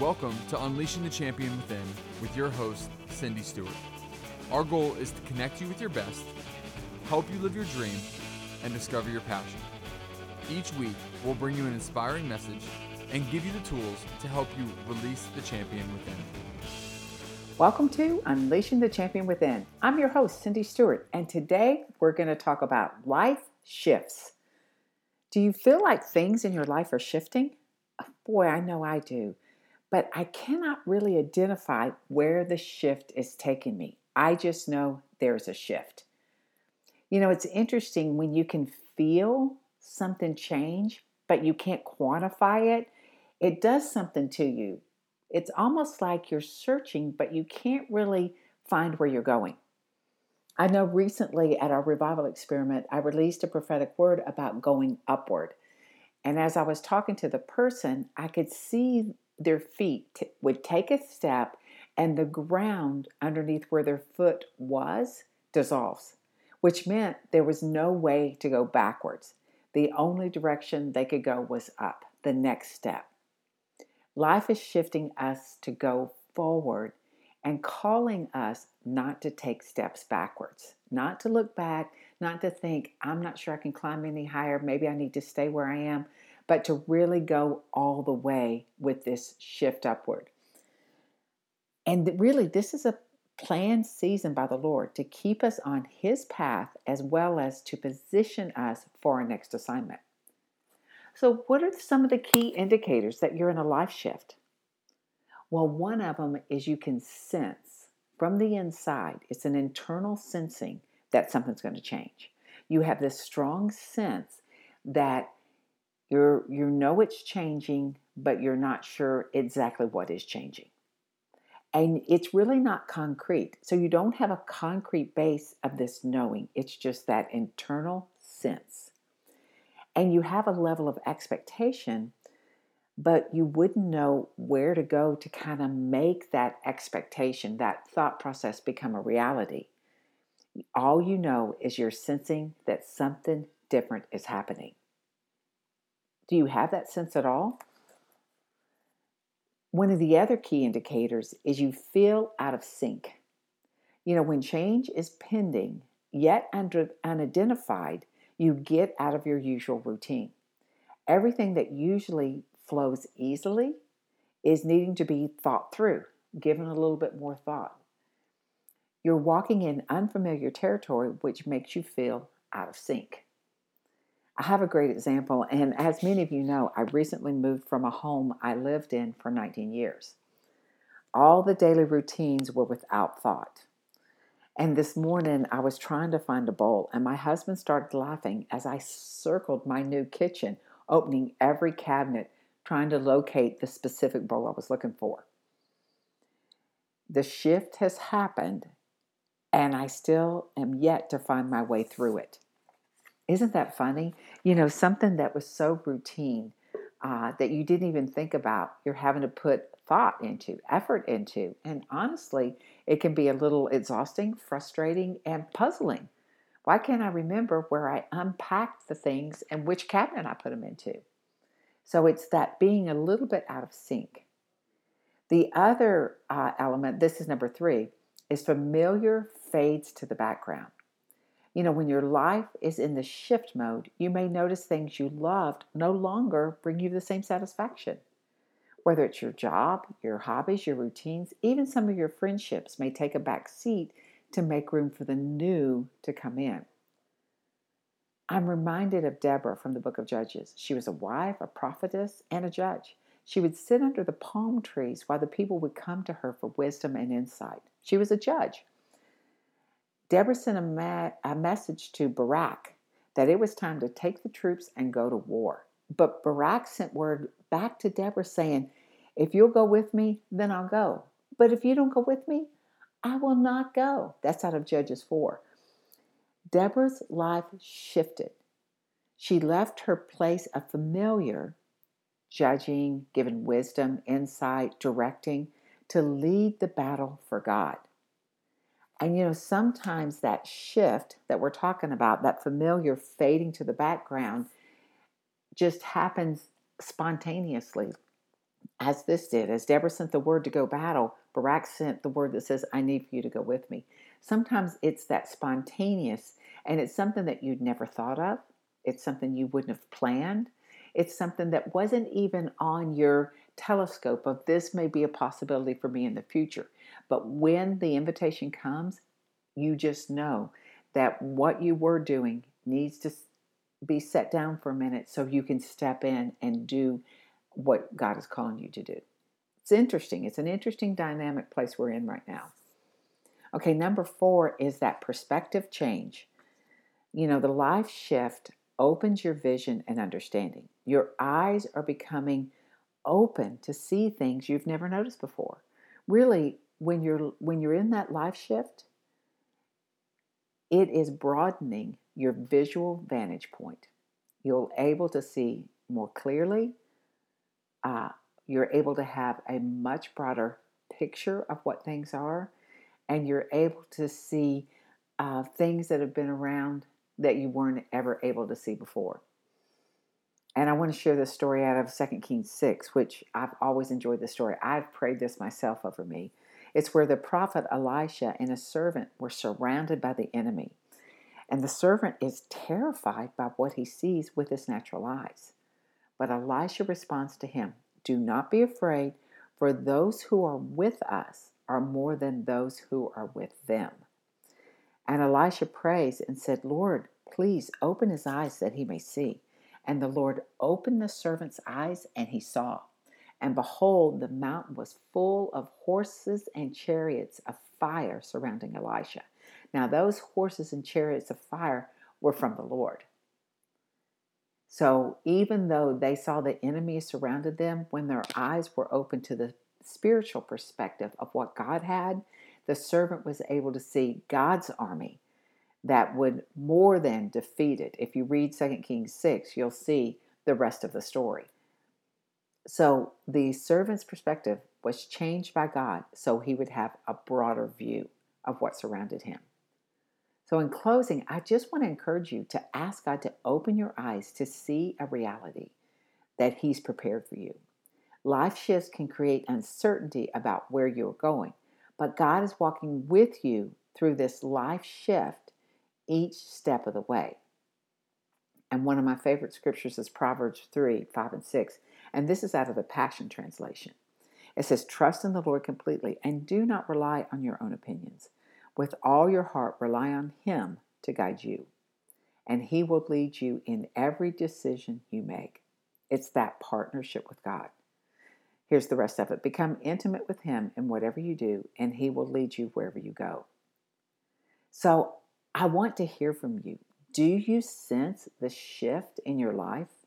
Welcome to Unleashing the Champion Within with your host, Cindy Stewart. Our goal is to connect you with your best, help you live your dream, and discover your passion. Each week, we'll bring you an inspiring message and give you the tools to help you release the champion within. Welcome to Unleashing the Champion Within. I'm your host, Cindy Stewart, and today we're going to talk about life shifts. Do you feel like things in your life are shifting? Boy, I know I do but I cannot really identify where the shift is taking me. I just know there's a shift. You know, it's interesting when you can feel something change, but you can't quantify it, it does something to you. It's almost like you're searching, but you can't really find where you're going. I know recently at our revival experiment, I released a prophetic word about going upward. And as I was talking to the person, I could see their feet t- would take a step and the ground underneath where their foot was dissolves, which meant there was no way to go backwards. The only direction they could go was up, the next step. Life is shifting us to go forward and calling us not to take steps backwards, not to look back, not to think, I'm not sure I can climb any higher, maybe I need to stay where I am, but to really go all the way with this shift upward. And really, this is a planned season by the Lord to keep us on His path as well as to position us for our next assignment. So, what are some of the key indicators that you're in a life shift? Well, one of them is you can sense from the inside, it's an internal sensing that something's going to change. You have this strong sense that you're, you know it's changing, but you're not sure exactly what is changing. And it's really not concrete. So you don't have a concrete base of this knowing. It's just that internal sense. And you have a level of expectation, but you wouldn't know where to go to kind of make that expectation, that thought process become a reality. All you know is you're sensing that something different is happening. Do you have that sense at all? One of the other key indicators is you feel out of sync. You know, when change is pending, yet under, unidentified, you get out of your usual routine. Everything that usually flows easily is needing to be thought through, given a little bit more thought. You're walking in unfamiliar territory, which makes you feel out of sync. I have a great example, and as many of you know, I recently moved from a home I lived in for 19 years. All the daily routines were without thought. And this morning, I was trying to find a bowl, and my husband started laughing as I circled my new kitchen, opening every cabinet, trying to locate the specific bowl I was looking for. The shift has happened, and I still am yet to find my way through it. Isn't that funny? You know, something that was so routine uh, that you didn't even think about, you're having to put thought into, effort into. And honestly, it can be a little exhausting, frustrating, and puzzling. Why can't I remember where I unpacked the things and which cabinet I put them into? So it's that being a little bit out of sync. The other uh, element, this is number three, is familiar fades to the background. You know, when your life is in the shift mode, you may notice things you loved no longer bring you the same satisfaction. Whether it's your job, your hobbies, your routines, even some of your friendships may take a back seat to make room for the new to come in. I'm reminded of Deborah from the book of Judges. She was a wife, a prophetess, and a judge. She would sit under the palm trees while the people would come to her for wisdom and insight. She was a judge. Deborah sent a, ma- a message to Barak that it was time to take the troops and go to war. But Barak sent word back to Deborah saying, If you'll go with me, then I'll go. But if you don't go with me, I will not go. That's out of Judges 4. Deborah's life shifted. She left her place of familiar, judging, giving wisdom, insight, directing, to lead the battle for God. And you know, sometimes that shift that we're talking about, that familiar fading to the background, just happens spontaneously. as this did. As Deborah sent the word to go battle, Barak sent the word that says, I need for you to go with me. Sometimes it's that spontaneous and it's something that you'd never thought of. It's something you wouldn't have planned. It's something that wasn't even on your telescope of this may be a possibility for me in the future. But when the invitation comes, you just know that what you were doing needs to be set down for a minute so you can step in and do what God is calling you to do. It's interesting. It's an interesting dynamic place we're in right now. Okay, number four is that perspective change. You know, the life shift opens your vision and understanding. Your eyes are becoming open to see things you've never noticed before. Really, when you're when you're in that life shift, it is broadening your visual vantage point. You're able to see more clearly. Uh, you're able to have a much broader picture of what things are, and you're able to see uh, things that have been around that you weren't ever able to see before. And I want to share this story out of 2 Kings 6, which I've always enjoyed this story. I've prayed this myself over me. It's where the prophet Elisha and his servant were surrounded by the enemy. And the servant is terrified by what he sees with his natural eyes. But Elisha responds to him Do not be afraid, for those who are with us are more than those who are with them. And Elisha prays and said, Lord, please open his eyes that he may see. And the Lord opened the servant's eyes, and he saw. And behold, the mountain was full of horses and chariots of fire surrounding Elisha. Now, those horses and chariots of fire were from the Lord. So, even though they saw the enemy surrounded them, when their eyes were open to the spiritual perspective of what God had, the servant was able to see God's army that would more than defeat it. If you read 2 Kings 6, you'll see the rest of the story. So the servant's perspective was changed by God so he would have a broader view of what surrounded him. So, in closing, I just want to encourage you to ask God to open your eyes to see a reality that He's prepared for you. Life shifts can create uncertainty about where you're going, but God is walking with you through this life shift each step of the way. And one of my favorite scriptures is Proverbs 3 5 and 6. And this is out of the Passion Translation. It says, Trust in the Lord completely and do not rely on your own opinions. With all your heart, rely on Him to guide you, and He will lead you in every decision you make. It's that partnership with God. Here's the rest of it become intimate with Him in whatever you do, and He will lead you wherever you go. So I want to hear from you. Do you sense the shift in your life?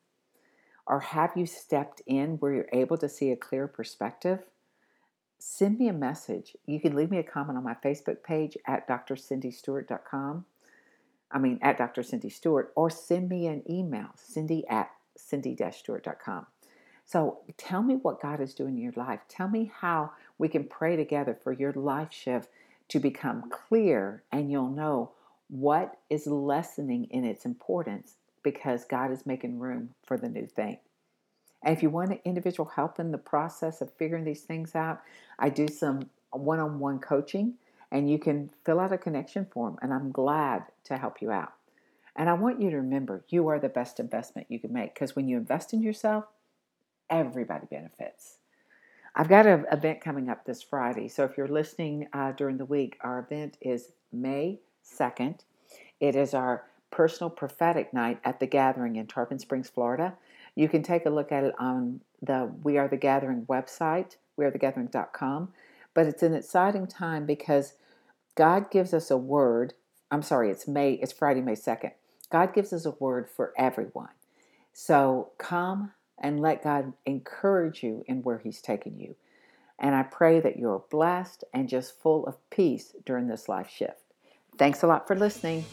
Or have you stepped in where you're able to see a clear perspective? Send me a message. You can leave me a comment on my Facebook page at drcindystewart.com. I mean, at Dr. Cindy Stewart, or send me an email, cindy at cindy-stewart.com. So tell me what God is doing in your life. Tell me how we can pray together for your life shift to become clear and you'll know what is lessening in its importance because God is making room for the new thing. And if you want an individual help in the process of figuring these things out, I do some one on one coaching and you can fill out a connection form, and I'm glad to help you out. And I want you to remember you are the best investment you can make because when you invest in yourself, everybody benefits. I've got an event coming up this Friday. So if you're listening uh, during the week, our event is May 2nd. It is our personal prophetic night at the gathering in Tarpon Springs, Florida. You can take a look at it on the We Are the Gathering website, wearethegathering.com. But it's an exciting time because God gives us a word. I'm sorry, it's May, it's Friday, May 2nd. God gives us a word for everyone. So come and let God encourage you in where He's taking you. And I pray that you're blessed and just full of peace during this life shift. Thanks a lot for listening.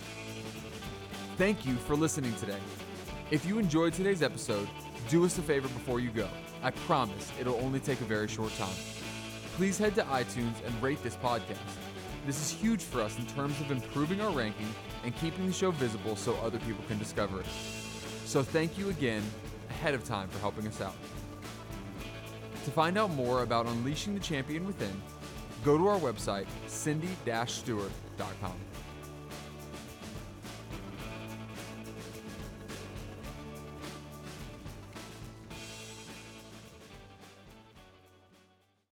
Thank you for listening today. If you enjoyed today's episode, do us a favor before you go. I promise it'll only take a very short time. Please head to iTunes and rate this podcast. This is huge for us in terms of improving our ranking and keeping the show visible so other people can discover it. So thank you again ahead of time for helping us out. To find out more about unleashing the champion within, go to our website, cindy-stewart.com.